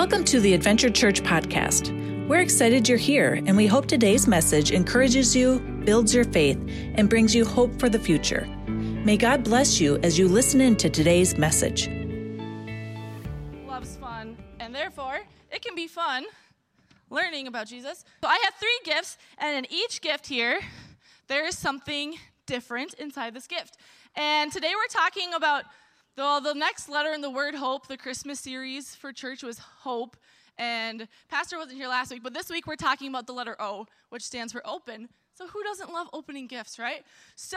Welcome to the Adventure Church podcast. We're excited you're here, and we hope today's message encourages you, builds your faith, and brings you hope for the future. May God bless you as you listen in to today's message. loves fun, and therefore it can be fun learning about Jesus. So I have three gifts, and in each gift here, there is something different inside this gift. And today we're talking about the, the next letter in the word hope. The Christmas series for church was hope. And Pastor wasn't here last week, but this week we're talking about the letter O, which stands for open. So, who doesn't love opening gifts, right? So,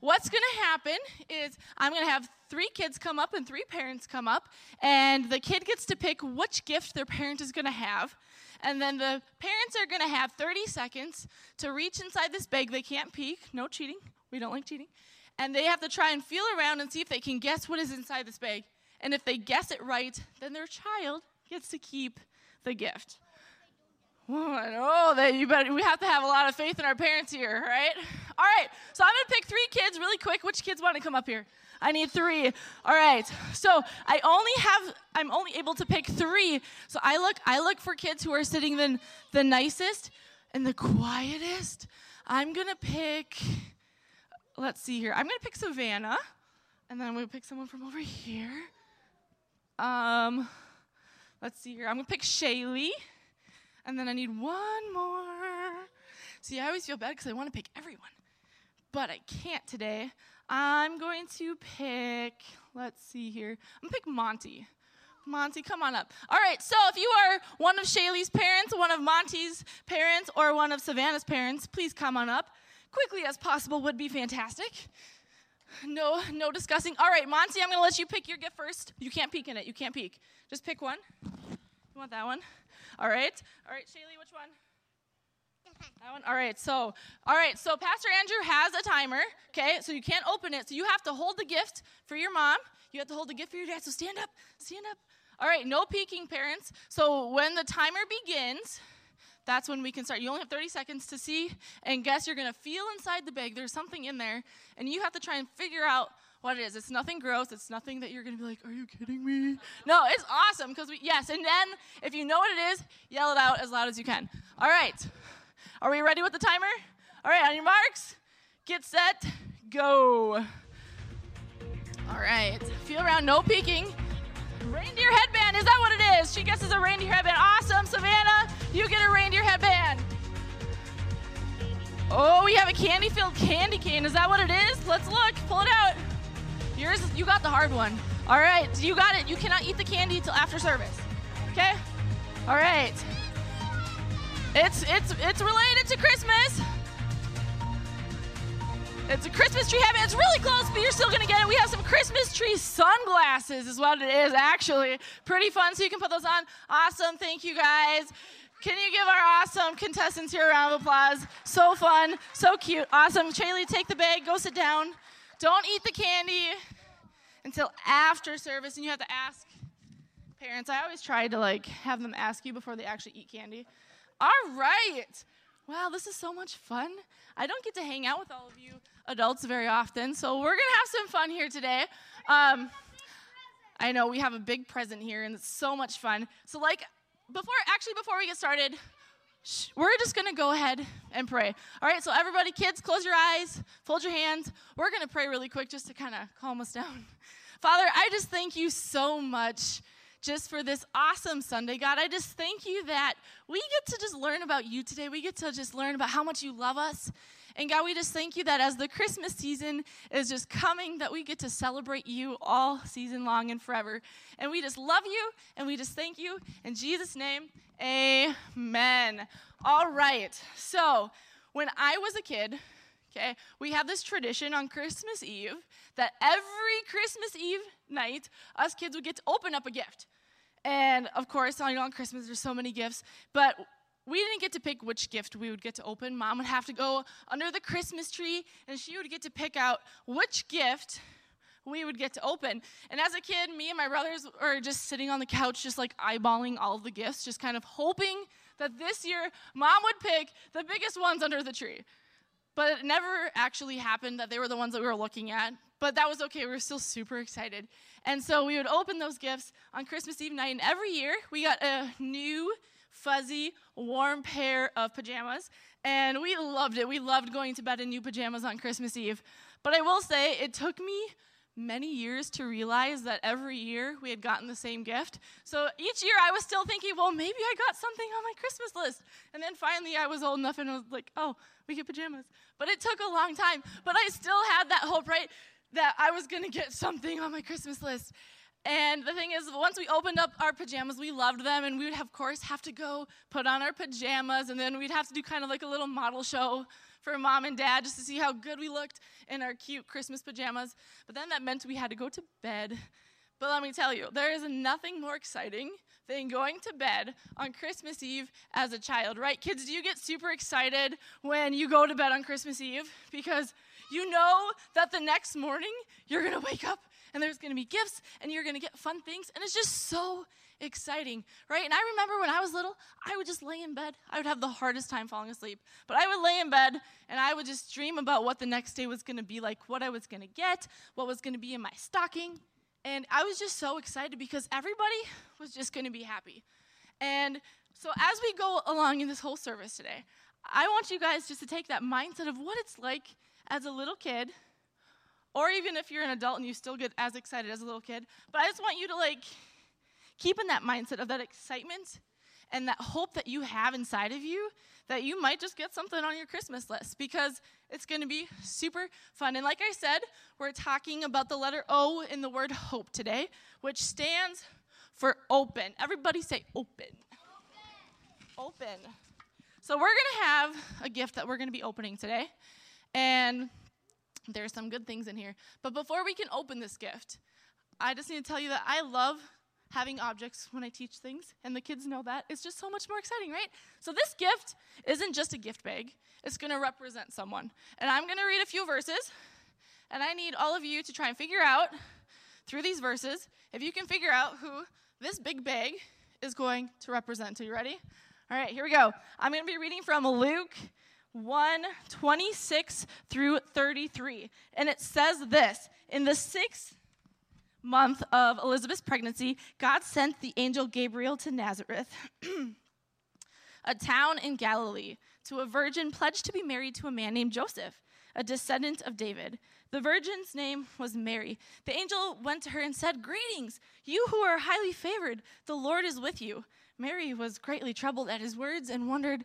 what's going to happen is I'm going to have three kids come up and three parents come up, and the kid gets to pick which gift their parent is going to have. And then the parents are going to have 30 seconds to reach inside this bag. They can't peek, no cheating. We don't like cheating. And they have to try and feel around and see if they can guess what is inside this bag. And if they guess it right, then their child gets to keep the gift. Oh, that you better. We have to have a lot of faith in our parents here, right? All right. So I'm gonna pick three kids really quick. Which kids want to come up here? I need three. All right. So I only have. I'm only able to pick three. So I look. I look for kids who are sitting the the nicest and the quietest. I'm gonna pick. Let's see here. I'm gonna pick Savannah, and then I'm gonna pick someone from over here. Um, let's see here. I'm gonna pick Shaylee. And then I need one more. See, I always feel bad because I want to pick everyone, but I can't today. I'm going to pick, let's see here, I'm going to pick Monty. Monty, come on up. All right, so if you are one of Shaylee's parents, one of Monty's parents, or one of Savannah's parents, please come on up. Quickly as possible would be fantastic. No, no discussing. All right, Monty, I'm going to let you pick your gift first. You can't peek in it. You can't peek. Just pick one. You want that one? All right. All right, Shaylee, which one? That one? All right, so, all right, so Pastor Andrew has a timer, okay? So you can't open it. So you have to hold the gift for your mom. You have to hold the gift for your dad. So stand up, stand up. All right, no peeking, parents. So when the timer begins, that's when we can start. You only have 30 seconds to see and guess. You're going to feel inside the bag. There's something in there, and you have to try and figure out what it is. It's nothing gross. It's nothing that you're going to be like, are you kidding me? No, it's awesome because we, yes. And then if you know what it is, yell it out as loud as you can. All right. Are we ready with the timer? All right, on your marks, get set, go. All right. Feel around, no peeking. Reindeer headband, is that what it is? Oh, we have a candy filled candy cane. Is that what it is? Let's look, pull it out. Yours, you got the hard one. All right, you got it. You cannot eat the candy until after service. Okay? All right. It's it's it's related to Christmas. It's a Christmas tree heaven. It's really close, but you're still gonna get it. We have some Christmas tree sunglasses, is what it is, actually. Pretty fun, so you can put those on. Awesome, thank you guys. Can you give our awesome contestants here a round of applause? So fun, so cute, awesome. Shaylee, take the bag, go sit down. Don't eat the candy until after service, and you have to ask parents. I always try to like have them ask you before they actually eat candy. All right. Wow, this is so much fun. I don't get to hang out with all of you adults very often, so we're gonna have some fun here today. Um, I know we have a big present here, and it's so much fun. So, like, before actually before we get started, we're just gonna go ahead and pray. All right. So, everybody, kids, close your eyes, fold your hands. We're gonna pray really quick just to kind of calm us down. Father, I just thank you so much just for this awesome Sunday. God, I just thank you that we get to just learn about you today. We get to just learn about how much you love us. And God, we just thank you that as the Christmas season is just coming, that we get to celebrate you all season long and forever. And we just love you and we just thank you. In Jesus' name, amen. All right. So, when I was a kid, okay, we have this tradition on Christmas Eve that every Christmas Eve night, us kids would get to open up a gift. And of course, know, on Christmas, there's so many gifts, but we didn't get to pick which gift we would get to open. Mom would have to go under the Christmas tree, and she would get to pick out which gift we would get to open. And as a kid, me and my brothers were just sitting on the couch, just like eyeballing all the gifts, just kind of hoping that this year mom would pick the biggest ones under the tree. But it never actually happened that they were the ones that we were looking at. but that was okay. We were still super excited. And so we would open those gifts on Christmas Eve night, and every year we got a new, fuzzy, warm pair of pajamas, and we loved it. We loved going to bed in new pajamas on Christmas Eve. But I will say, it took me many years to realize that every year we had gotten the same gift. So each year I was still thinking, well, maybe I got something on my Christmas list. And then finally I was old enough and was like, oh, we get pajamas. But it took a long time. But I still had that hope, right? That I was going to get something on my Christmas list. And the thing is, once we opened up our pajamas, we loved them, and we would, of course, have to go put on our pajamas, and then we'd have to do kind of like a little model show for mom and dad just to see how good we looked in our cute Christmas pajamas. But then that meant we had to go to bed. But let me tell you, there is nothing more exciting than going to bed on Christmas Eve as a child, right? Kids, do you get super excited when you go to bed on Christmas Eve? Because you know that the next morning you're gonna wake up and there's gonna be gifts and you're gonna get fun things, and it's just so exciting, right? And I remember when I was little, I would just lay in bed. I would have the hardest time falling asleep. But I would lay in bed and I would just dream about what the next day was going to be like, what I was going to get, what was going to be in my stocking. And I was just so excited because everybody was just going to be happy. And so as we go along in this whole service today, I want you guys just to take that mindset of what it's like as a little kid or even if you're an adult and you still get as excited as a little kid. But I just want you to like keep in that mindset of that excitement and that hope that you have inside of you that you might just get something on your Christmas list because it's going to be super fun. And like I said, we're talking about the letter O in the word hope today, which stands for open. Everybody say open. Open. open. So we're going to have a gift that we're going to be opening today. And there's some good things in here. But before we can open this gift, I just need to tell you that I love having objects when I teach things, and the kids know that. It's just so much more exciting, right? So, this gift isn't just a gift bag, it's going to represent someone. And I'm going to read a few verses, and I need all of you to try and figure out through these verses if you can figure out who this big bag is going to represent. Are you ready? All right, here we go. I'm going to be reading from Luke 1 26 through 33. And it says this In the sixth month of Elizabeth's pregnancy, God sent the angel Gabriel to Nazareth, a town in Galilee, to a virgin pledged to be married to a man named Joseph, a descendant of David. The virgin's name was Mary. The angel went to her and said, Greetings, you who are highly favored, the Lord is with you. Mary was greatly troubled at his words and wondered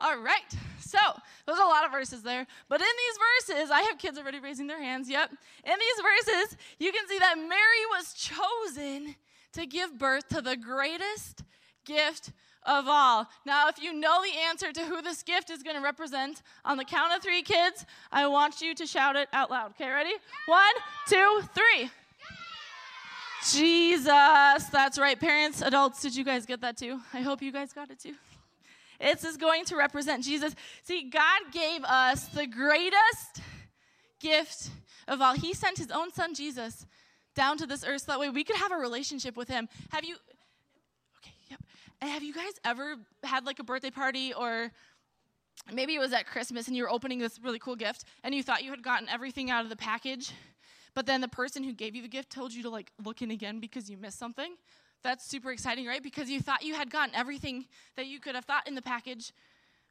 All right, so there's a lot of verses there, but in these verses, I have kids already raising their hands. Yep. In these verses, you can see that Mary was chosen to give birth to the greatest gift of all. Now, if you know the answer to who this gift is going to represent, on the count of three, kids, I want you to shout it out loud. Okay, ready? One, two, three. Jesus. That's right. Parents, adults, did you guys get that too? I hope you guys got it too. It's is going to represent Jesus. See, God gave us the greatest gift of all. He sent his own son, Jesus, down to this earth so that way we could have a relationship with him. Have you okay, yep. and have you guys ever had like a birthday party or maybe it was at Christmas and you were opening this really cool gift and you thought you had gotten everything out of the package, but then the person who gave you the gift told you to like look in again because you missed something? That's super exciting, right? Because you thought you had gotten everything that you could have thought in the package,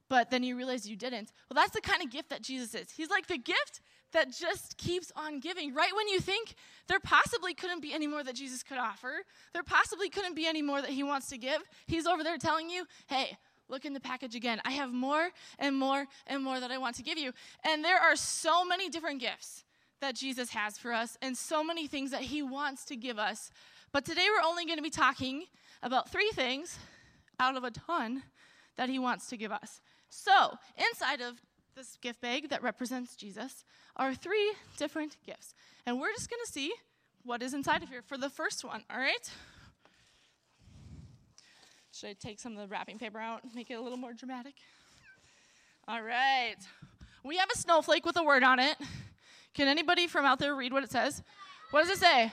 but then you realized you didn't. Well, that's the kind of gift that Jesus is. He's like the gift that just keeps on giving. Right when you think there possibly couldn't be any more that Jesus could offer, there possibly couldn't be any more that he wants to give, he's over there telling you, hey, look in the package again. I have more and more and more that I want to give you. And there are so many different gifts that Jesus has for us and so many things that he wants to give us. But today we're only going to be talking about three things out of a ton that he wants to give us. So, inside of this gift bag that represents Jesus, are three different gifts. And we're just going to see what is inside of here for the first one, all right? Should I take some of the wrapping paper out, and make it a little more dramatic? All right. We have a snowflake with a word on it. Can anybody from out there read what it says? What does it say?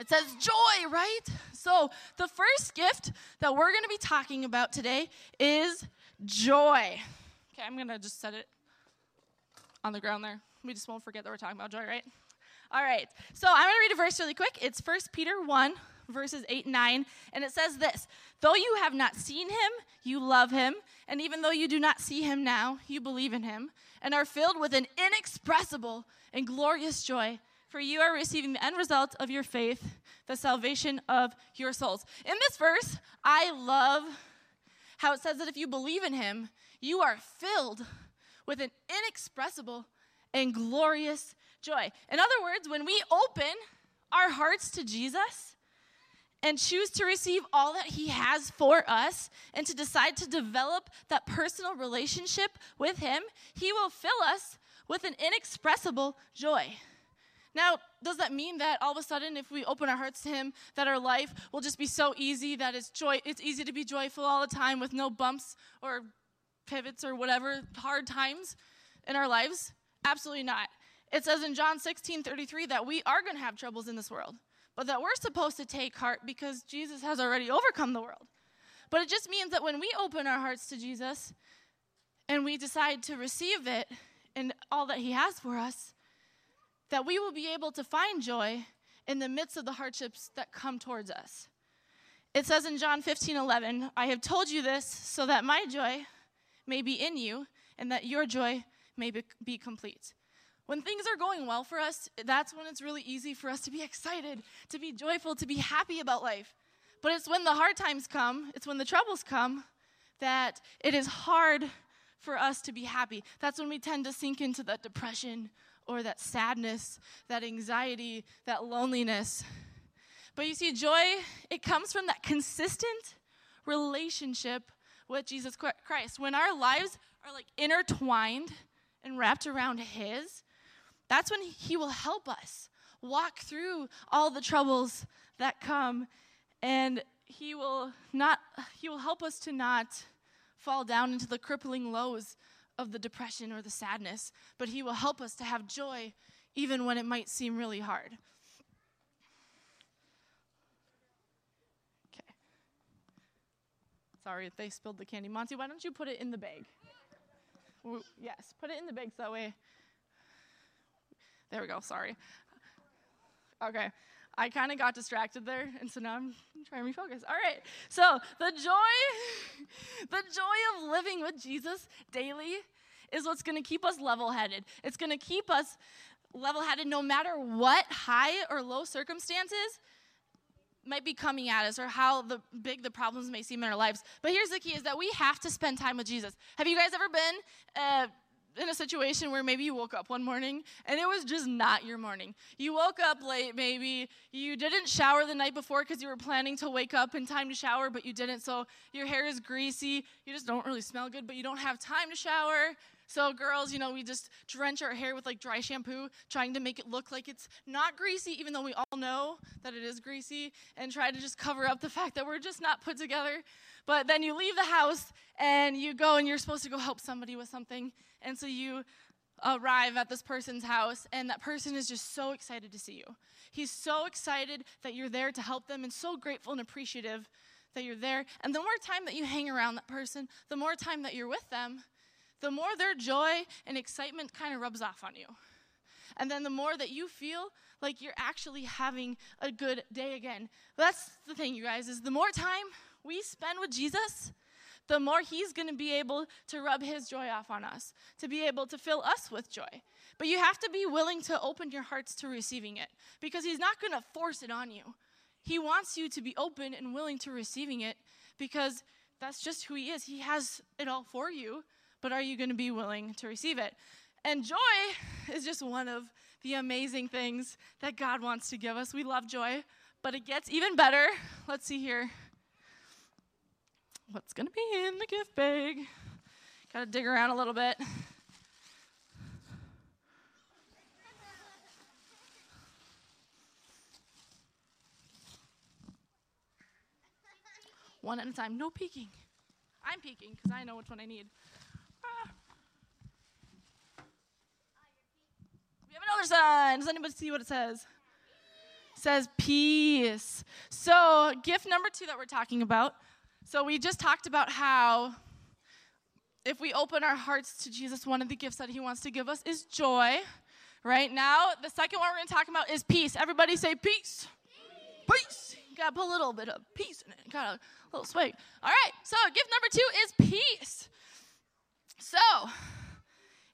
It says joy, right? So, the first gift that we're going to be talking about today is joy. Okay, I'm going to just set it on the ground there. We just won't forget that we're talking about joy, right? All right. So, I'm going to read a verse really quick. It's 1 Peter 1, verses 8 and 9, and it says this Though you have not seen him, you love him, and even though you do not see him now, you believe in him, and are filled with an inexpressible and glorious joy for you are receiving the end result of your faith, the salvation of your souls. In this verse, I love how it says that if you believe in him, you are filled with an inexpressible and glorious joy. In other words, when we open our hearts to Jesus and choose to receive all that he has for us and to decide to develop that personal relationship with him, he will fill us with an inexpressible joy. Now, does that mean that all of a sudden, if we open our hearts to Him, that our life will just be so easy that it's joy? It's easy to be joyful all the time with no bumps or pivots or whatever hard times in our lives? Absolutely not. It says in John 16 33 that we are going to have troubles in this world, but that we're supposed to take heart because Jesus has already overcome the world. But it just means that when we open our hearts to Jesus and we decide to receive it and all that He has for us, that we will be able to find joy in the midst of the hardships that come towards us. It says in John 15 11, I have told you this so that my joy may be in you and that your joy may be, complete. When things are going well for us, that's when it's really easy for us to be excited, to be joyful, to be happy about life. But it's when the hard times come, it's when the troubles come, that it is hard for us to be happy. That's when we tend to sink into that depression or that sadness, that anxiety, that loneliness. But you see, joy, it comes from that consistent relationship with Jesus Christ. When our lives are like intertwined and wrapped around His, that's when He will help us walk through all the troubles that come and he will not he will help us to not fall down into the crippling lows of the depression or the sadness, but He will help us to have joy even when it might seem really hard. Okay. Sorry they spilled the candy. Monty, why don't you put it in the bag? Yes, put it in the bag so that way. There we go, sorry. Okay. I kind of got distracted there, and so now I'm trying to refocus. All right. So the joy, the joy of living with Jesus daily is what's going to keep us level-headed. It's going to keep us level-headed no matter what high or low circumstances might be coming at us or how the big the problems may seem in our lives. But here's the key: is that we have to spend time with Jesus. Have you guys ever been? Uh, in a situation where maybe you woke up one morning and it was just not your morning. You woke up late, maybe. You didn't shower the night before because you were planning to wake up in time to shower, but you didn't. So your hair is greasy. You just don't really smell good, but you don't have time to shower. So, girls, you know, we just drench our hair with like dry shampoo, trying to make it look like it's not greasy, even though we all know that it is greasy, and try to just cover up the fact that we're just not put together. But then you leave the house and you go and you're supposed to go help somebody with something. And so you arrive at this person's house, and that person is just so excited to see you. He's so excited that you're there to help them and so grateful and appreciative that you're there. And the more time that you hang around that person, the more time that you're with them, the more their joy and excitement kind of rubs off on you. And then the more that you feel like you're actually having a good day again. That's the thing, you guys, is the more time we spend with Jesus, the more he's going to be able to rub his joy off on us, to be able to fill us with joy. But you have to be willing to open your hearts to receiving it because he's not going to force it on you. He wants you to be open and willing to receiving it because that's just who he is. He has it all for you but are you going to be willing to receive it? And joy is just one of the amazing things that God wants to give us. We love joy, but it gets even better. Let's see here. What's going to be in the gift bag? Got to dig around a little bit. one at a time. No peeking. I'm peeking because I know which one I need. Another sign. Does anybody see what it says? It says peace. So, gift number two that we're talking about. So, we just talked about how if we open our hearts to Jesus, one of the gifts that he wants to give us is joy. Right now, the second one we're going to talk about is peace. Everybody say peace. Peace. peace. Got to put a little bit of peace in it. Got a little swag. All right. So, gift number two is peace. So,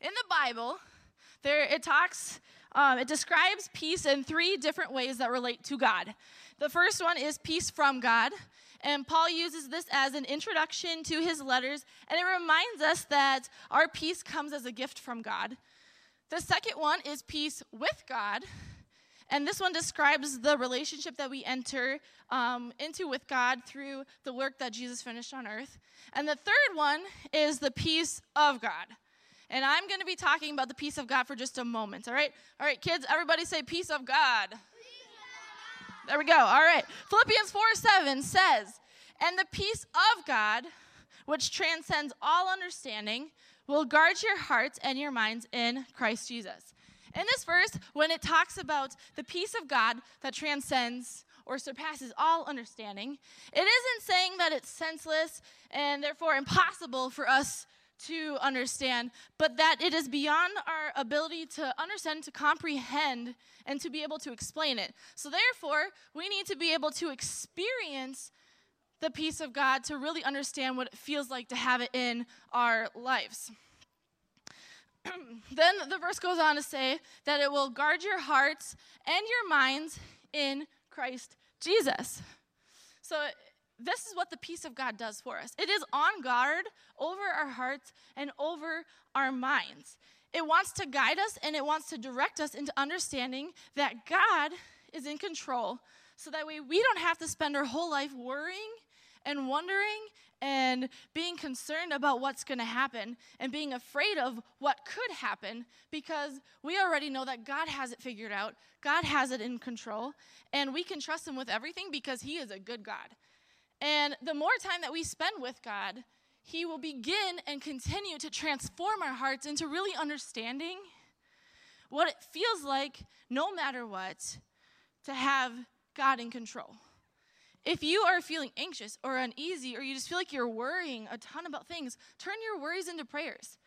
in the Bible, there it talks, um, it describes peace in three different ways that relate to God. The first one is peace from God. And Paul uses this as an introduction to his letters, and it reminds us that our peace comes as a gift from God. The second one is peace with God. And this one describes the relationship that we enter um, into with God through the work that Jesus finished on earth. And the third one is the peace of God. And I'm going to be talking about the peace of God for just a moment, all right? All right, kids, everybody say peace of God. There we go. All right. Philippians 4 7 says, And the peace of God, which transcends all understanding, will guard your hearts and your minds in Christ Jesus. In this verse, when it talks about the peace of God that transcends or surpasses all understanding, it isn't saying that it's senseless and therefore impossible for us to understand, but that it is beyond our ability to understand, to comprehend, and to be able to explain it. So, therefore, we need to be able to experience the peace of God to really understand what it feels like to have it in our lives. then the verse goes on to say that it will guard your hearts and your minds in Christ Jesus. So this is what the peace of God does for us. It is on guard over our hearts and over our minds. It wants to guide us and it wants to direct us into understanding that God is in control so that way we don't have to spend our whole life worrying and wondering and being concerned about what's going to happen and being afraid of what could happen because we already know that God has it figured out. God has it in control, and we can trust Him with everything because He is a good God. And the more time that we spend with God, He will begin and continue to transform our hearts into really understanding what it feels like, no matter what, to have God in control. If you are feeling anxious or uneasy, or you just feel like you're worrying a ton about things, turn your worries into prayers.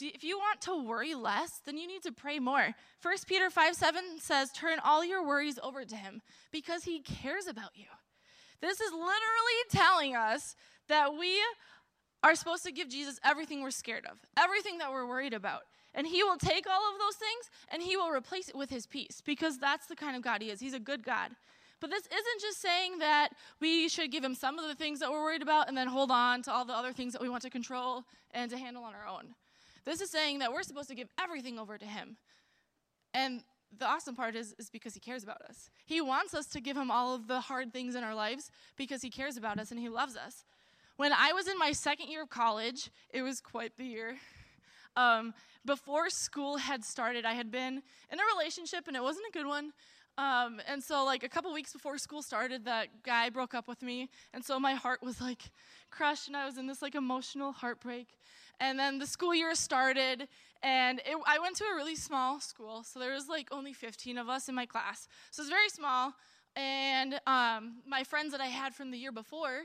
If you want to worry less, then you need to pray more. 1 Peter 5 7 says, Turn all your worries over to Him because He cares about you. This is literally telling us that we are supposed to give Jesus everything we're scared of, everything that we're worried about. And he will take all of those things and he will replace it with his peace because that's the kind of God he is. He's a good God. But this isn't just saying that we should give him some of the things that we're worried about and then hold on to all the other things that we want to control and to handle on our own. This is saying that we're supposed to give everything over to him. And the awesome part is, is because he cares about us. He wants us to give him all of the hard things in our lives because he cares about us and he loves us. When I was in my second year of college, it was quite the year. Um, before school had started, I had been in a relationship and it wasn't a good one. Um, and so, like, a couple weeks before school started, that guy broke up with me. And so my heart was like crushed and I was in this like emotional heartbreak. And then the school year started and it, I went to a really small school, so there was like only 15 of us in my class. So it was very small. And um, my friends that I had from the year before,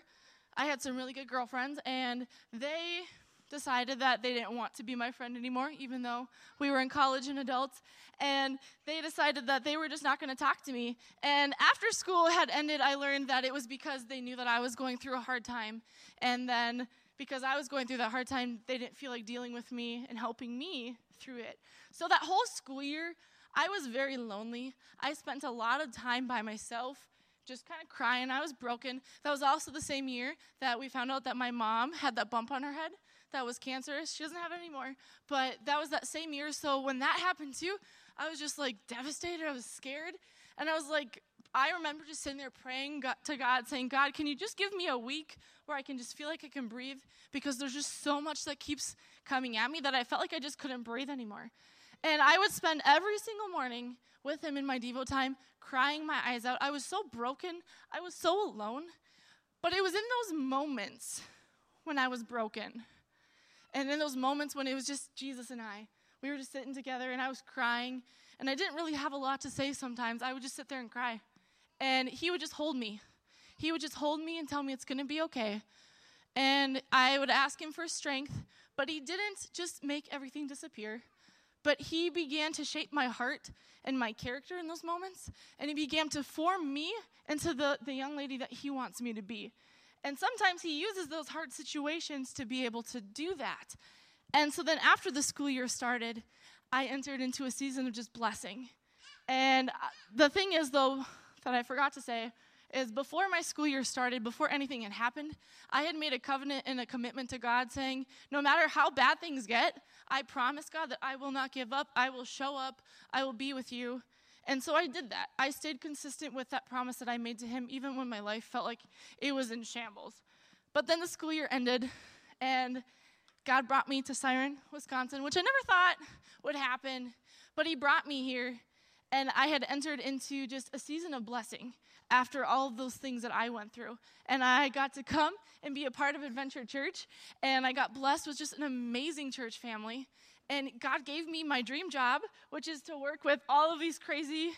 I had some really good girlfriends, and they decided that they didn't want to be my friend anymore, even though we were in college and adults. And they decided that they were just not going to talk to me. And after school had ended, I learned that it was because they knew that I was going through a hard time. And then because I was going through that hard time, they didn't feel like dealing with me and helping me through it. So that whole school year, I was very lonely. I spent a lot of time by myself, just kind of crying. I was broken. That was also the same year that we found out that my mom had that bump on her head that was cancerous. She doesn't have it anymore. But that was that same year. So when that happened too, I was just like devastated. I was scared. And I was like, I remember just sitting there praying to God, saying, God, can you just give me a week where I can just feel like I can breathe? Because there's just so much that keeps coming at me that I felt like I just couldn't breathe anymore. And I would spend every single morning with him in my Devo time, crying my eyes out. I was so broken. I was so alone. But it was in those moments when I was broken. And in those moments when it was just Jesus and I, we were just sitting together and I was crying. And I didn't really have a lot to say sometimes. I would just sit there and cry. And he would just hold me. He would just hold me and tell me it's going to be okay. And I would ask him for strength, but he didn't just make everything disappear. But he began to shape my heart and my character in those moments. And he began to form me into the, the young lady that he wants me to be. And sometimes he uses those hard situations to be able to do that. And so then after the school year started, I entered into a season of just blessing. And uh, the thing is, though, that I forgot to say, is before my school year started, before anything had happened, I had made a covenant and a commitment to God saying, no matter how bad things get, I promise God that I will not give up. I will show up. I will be with you. And so I did that. I stayed consistent with that promise that I made to him, even when my life felt like it was in shambles. But then the school year ended, and God brought me to Siren, Wisconsin, which I never thought would happen. But He brought me here, and I had entered into just a season of blessing after all of those things that I went through. And I got to come and be a part of Adventure Church, and I got blessed with just an amazing church family. And God gave me my dream job, which is to work with all of these crazy,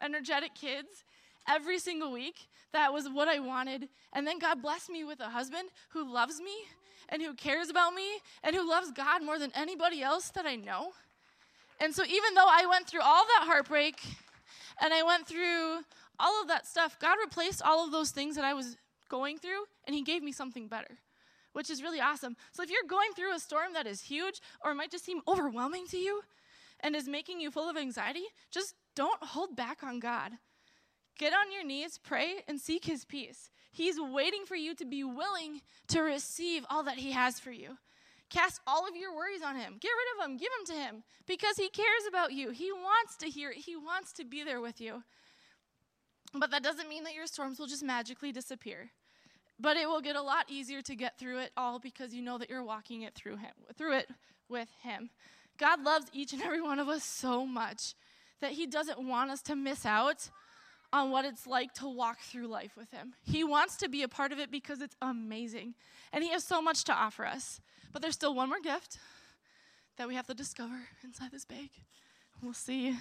energetic kids every single week. That was what I wanted. And then God blessed me with a husband who loves me and who cares about me and who loves God more than anybody else that I know. And so, even though I went through all that heartbreak and I went through all of that stuff, God replaced all of those things that I was going through and He gave me something better, which is really awesome. So, if you're going through a storm that is huge or might just seem overwhelming to you and is making you full of anxiety, just don't hold back on God. Get on your knees, pray, and seek His peace. He's waiting for you to be willing to receive all that He has for you. Cast all of your worries on Him. Get rid of them. Give them to Him because He cares about you. He wants to hear it, He wants to be there with you. But that doesn't mean that your storms will just magically disappear. But it will get a lot easier to get through it all because you know that you're walking it through him, through it with him. God loves each and every one of us so much that he doesn't want us to miss out on what it's like to walk through life with him. He wants to be a part of it because it's amazing. And he has so much to offer us. But there's still one more gift that we have to discover inside this bag. We'll see.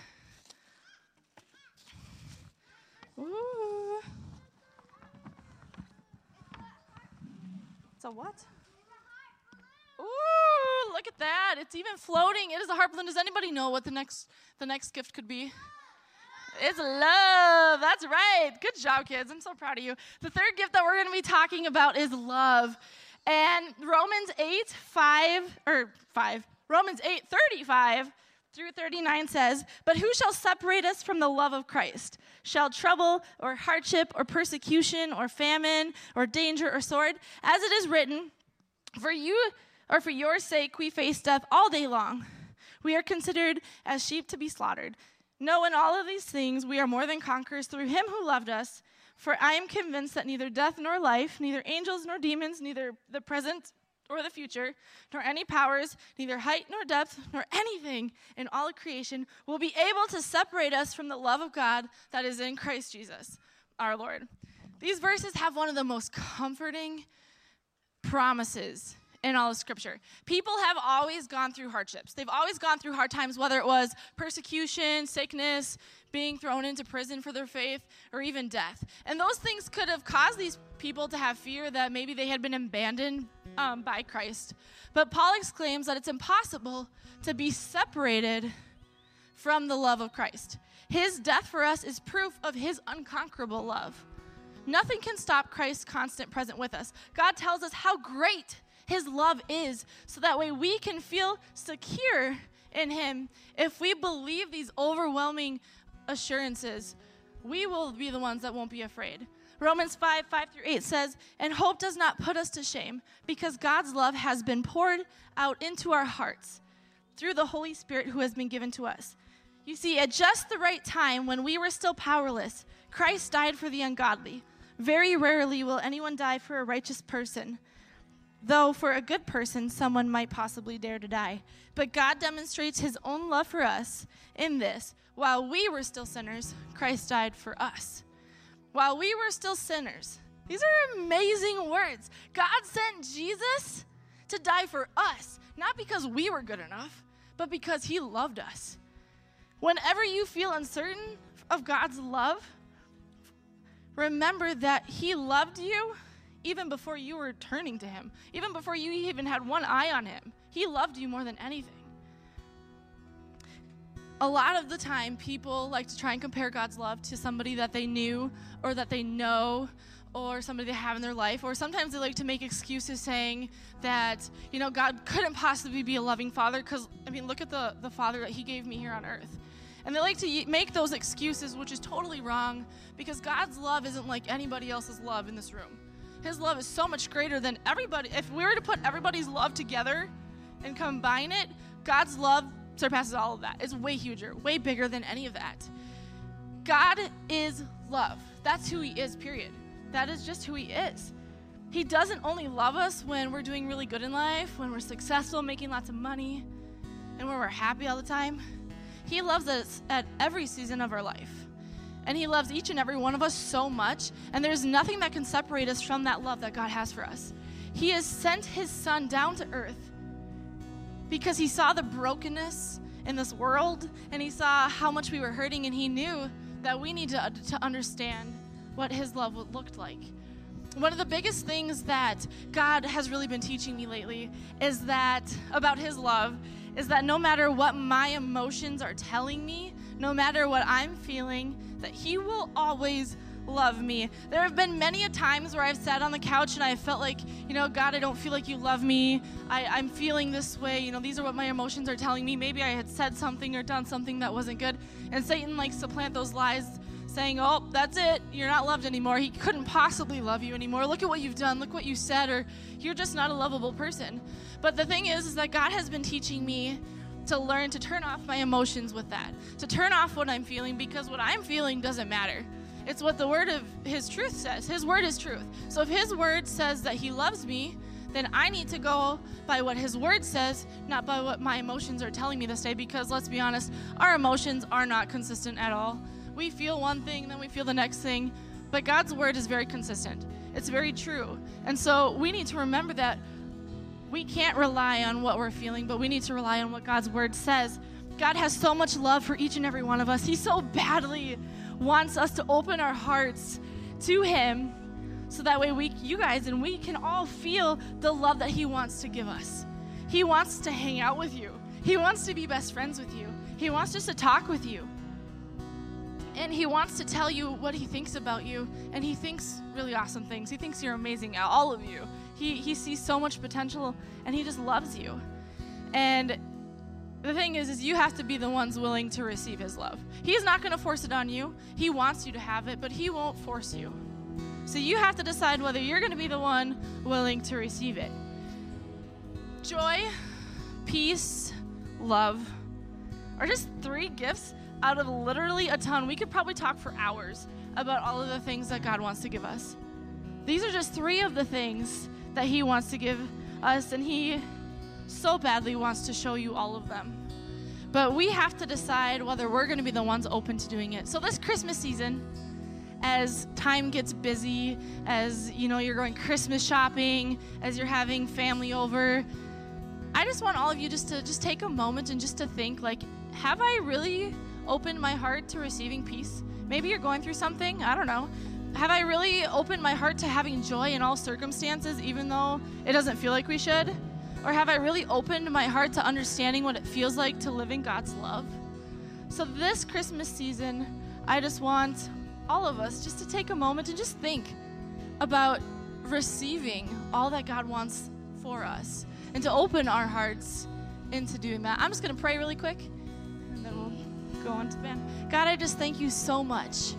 Ooh. It's a what? Ooh, look at that. It's even floating. It is a harpland. Does anybody know what the next the next gift could be? It's love. That's right. Good job, kids. I'm so proud of you. The third gift that we're going to be talking about is love. And Romans 8, 5, or 5, Romans 8, 35 through 39 says, But who shall separate us from the love of Christ? Shall trouble or hardship or persecution or famine or danger or sword? As it is written, For you or for your sake we face death all day long. We are considered as sheep to be slaughtered. No, in all of these things we are more than conquerors through him who loved us. For I am convinced that neither death nor life, neither angels nor demons, neither the present or the future, nor any powers, neither height nor depth, nor anything in all creation will be able to separate us from the love of God that is in Christ Jesus, our Lord. These verses have one of the most comforting promises in all of Scripture. People have always gone through hardships. They've always gone through hard times, whether it was persecution, sickness, being thrown into prison for their faith, or even death. And those things could have caused these people to have fear that maybe they had been abandoned um, by Christ. But Paul exclaims that it's impossible to be separated from the love of Christ. His death for us is proof of his unconquerable love. Nothing can stop Christ's constant present with us. God tells us how great his love is, so that way we can feel secure in Him. If we believe these overwhelming assurances, we will be the ones that won't be afraid. Romans 5 5 through 8 says, And hope does not put us to shame, because God's love has been poured out into our hearts through the Holy Spirit who has been given to us. You see, at just the right time, when we were still powerless, Christ died for the ungodly. Very rarely will anyone die for a righteous person though for a good person, someone might possibly dare to die. But God demonstrates his own love for us in this while we were still sinners, Christ died for us. While we were still sinners, These are amazing words. God sent Jesus to die for us, not because we were good enough, but because he loved us. Whenever you feel uncertain of God's love, remember that he loved you even before you were turning to him, even before you even had one eye on him. He loved you more than anything. A lot of the time, people like to try and compare God's love to somebody that they knew or that they know or somebody they have in their life, or sometimes they like to make excuses saying that, you know, God couldn't possibly be a loving father because, I mean, look at the, the father that he gave me here on earth. And they like to make those excuses, which is totally wrong because God's love isn't like anybody else's love in this room. His love is so much greater than everybody. If we were to put everybody's love together and combine it, God's love surpasses all of that. It's way huger, way bigger than any of that. God is love. That's who He is, period. That is just who He is. He doesn't only love us when we're doing really good in life, when we're successful, making lots of money, and when we're happy all the time. He loves us at every season of our life. And He loves each and every one of us so much, and there's nothing that can separate us from that love that God has for us. He has sent His Son down to earth because He saw the brokenness in this world, and He saw how much we were hurting, and He knew that we need to, to understand what His love looked like. One of the biggest things that God has really been teaching me lately is that about His love is that no matter what my emotions are telling me, no matter what I'm feeling, that He will always love me. There have been many a times where I've sat on the couch and I felt like, you know, God, I don't feel like you love me. I, I'm feeling this way. You know, these are what my emotions are telling me. Maybe I had said something or done something that wasn't good. And Satan likes to plant those lies saying, Oh, that's it. You're not loved anymore. He couldn't possibly love you anymore. Look at what you've done. Look what you said, or you're just not a lovable person. But the thing is, is that God has been teaching me to learn to turn off my emotions with that, to turn off what I'm feeling because what I'm feeling doesn't matter. It's what the word of His truth says. His word is truth. So if His word says that He loves me, then I need to go by what His Word says, not by what my emotions are telling me this day, because let's be honest, our emotions are not consistent at all we feel one thing, and then we feel the next thing. But God's word is very consistent, it's very true. And so we need to remember that we can't rely on what we're feeling, but we need to rely on what God's word says. God has so much love for each and every one of us. He so badly wants us to open our hearts to Him so that way we, you guys, and we can all feel the love that He wants to give us. He wants to hang out with you, He wants to be best friends with you, He wants just to talk with you and he wants to tell you what he thinks about you and he thinks really awesome things. He thinks you're amazing all of you. He, he sees so much potential and he just loves you. And the thing is is you have to be the ones willing to receive his love. He's not going to force it on you. He wants you to have it but he won't force you. So you have to decide whether you're going to be the one willing to receive it. Joy peace love are just three gifts out of literally a ton. We could probably talk for hours about all of the things that God wants to give us. These are just three of the things that He wants to give us, and He so badly wants to show you all of them. But we have to decide whether we're going to be the ones open to doing it. So, this Christmas season, as time gets busy, as you know, you're going Christmas shopping, as you're having family over, I just want all of you just to just take a moment and just to think like, have I really opened my heart to receiving peace? Maybe you're going through something, I don't know. Have I really opened my heart to having joy in all circumstances, even though it doesn't feel like we should? Or have I really opened my heart to understanding what it feels like to live in God's love? So, this Christmas season, I just want all of us just to take a moment and just think about receiving all that God wants for us and to open our hearts into doing that. I'm just going to pray really quick go on to band. God, I just thank you so much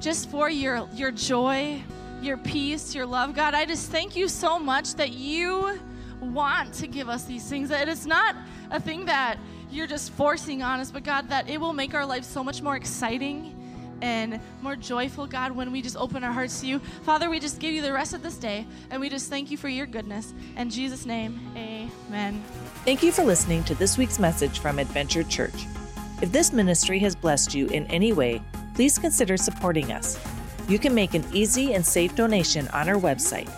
just for your your joy, your peace, your love. God, I just thank you so much that you want to give us these things. That it's not a thing that you're just forcing on us, but God, that it will make our life so much more exciting and more joyful, God, when we just open our hearts to you. Father, we just give you the rest of this day, and we just thank you for your goodness. In Jesus' name, amen. Thank you for listening to this week's message from Adventure Church. If this ministry has blessed you in any way, please consider supporting us. You can make an easy and safe donation on our website,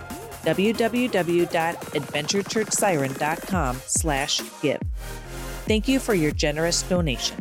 www.adventurechurchsiren.com slash give. Thank you for your generous donation.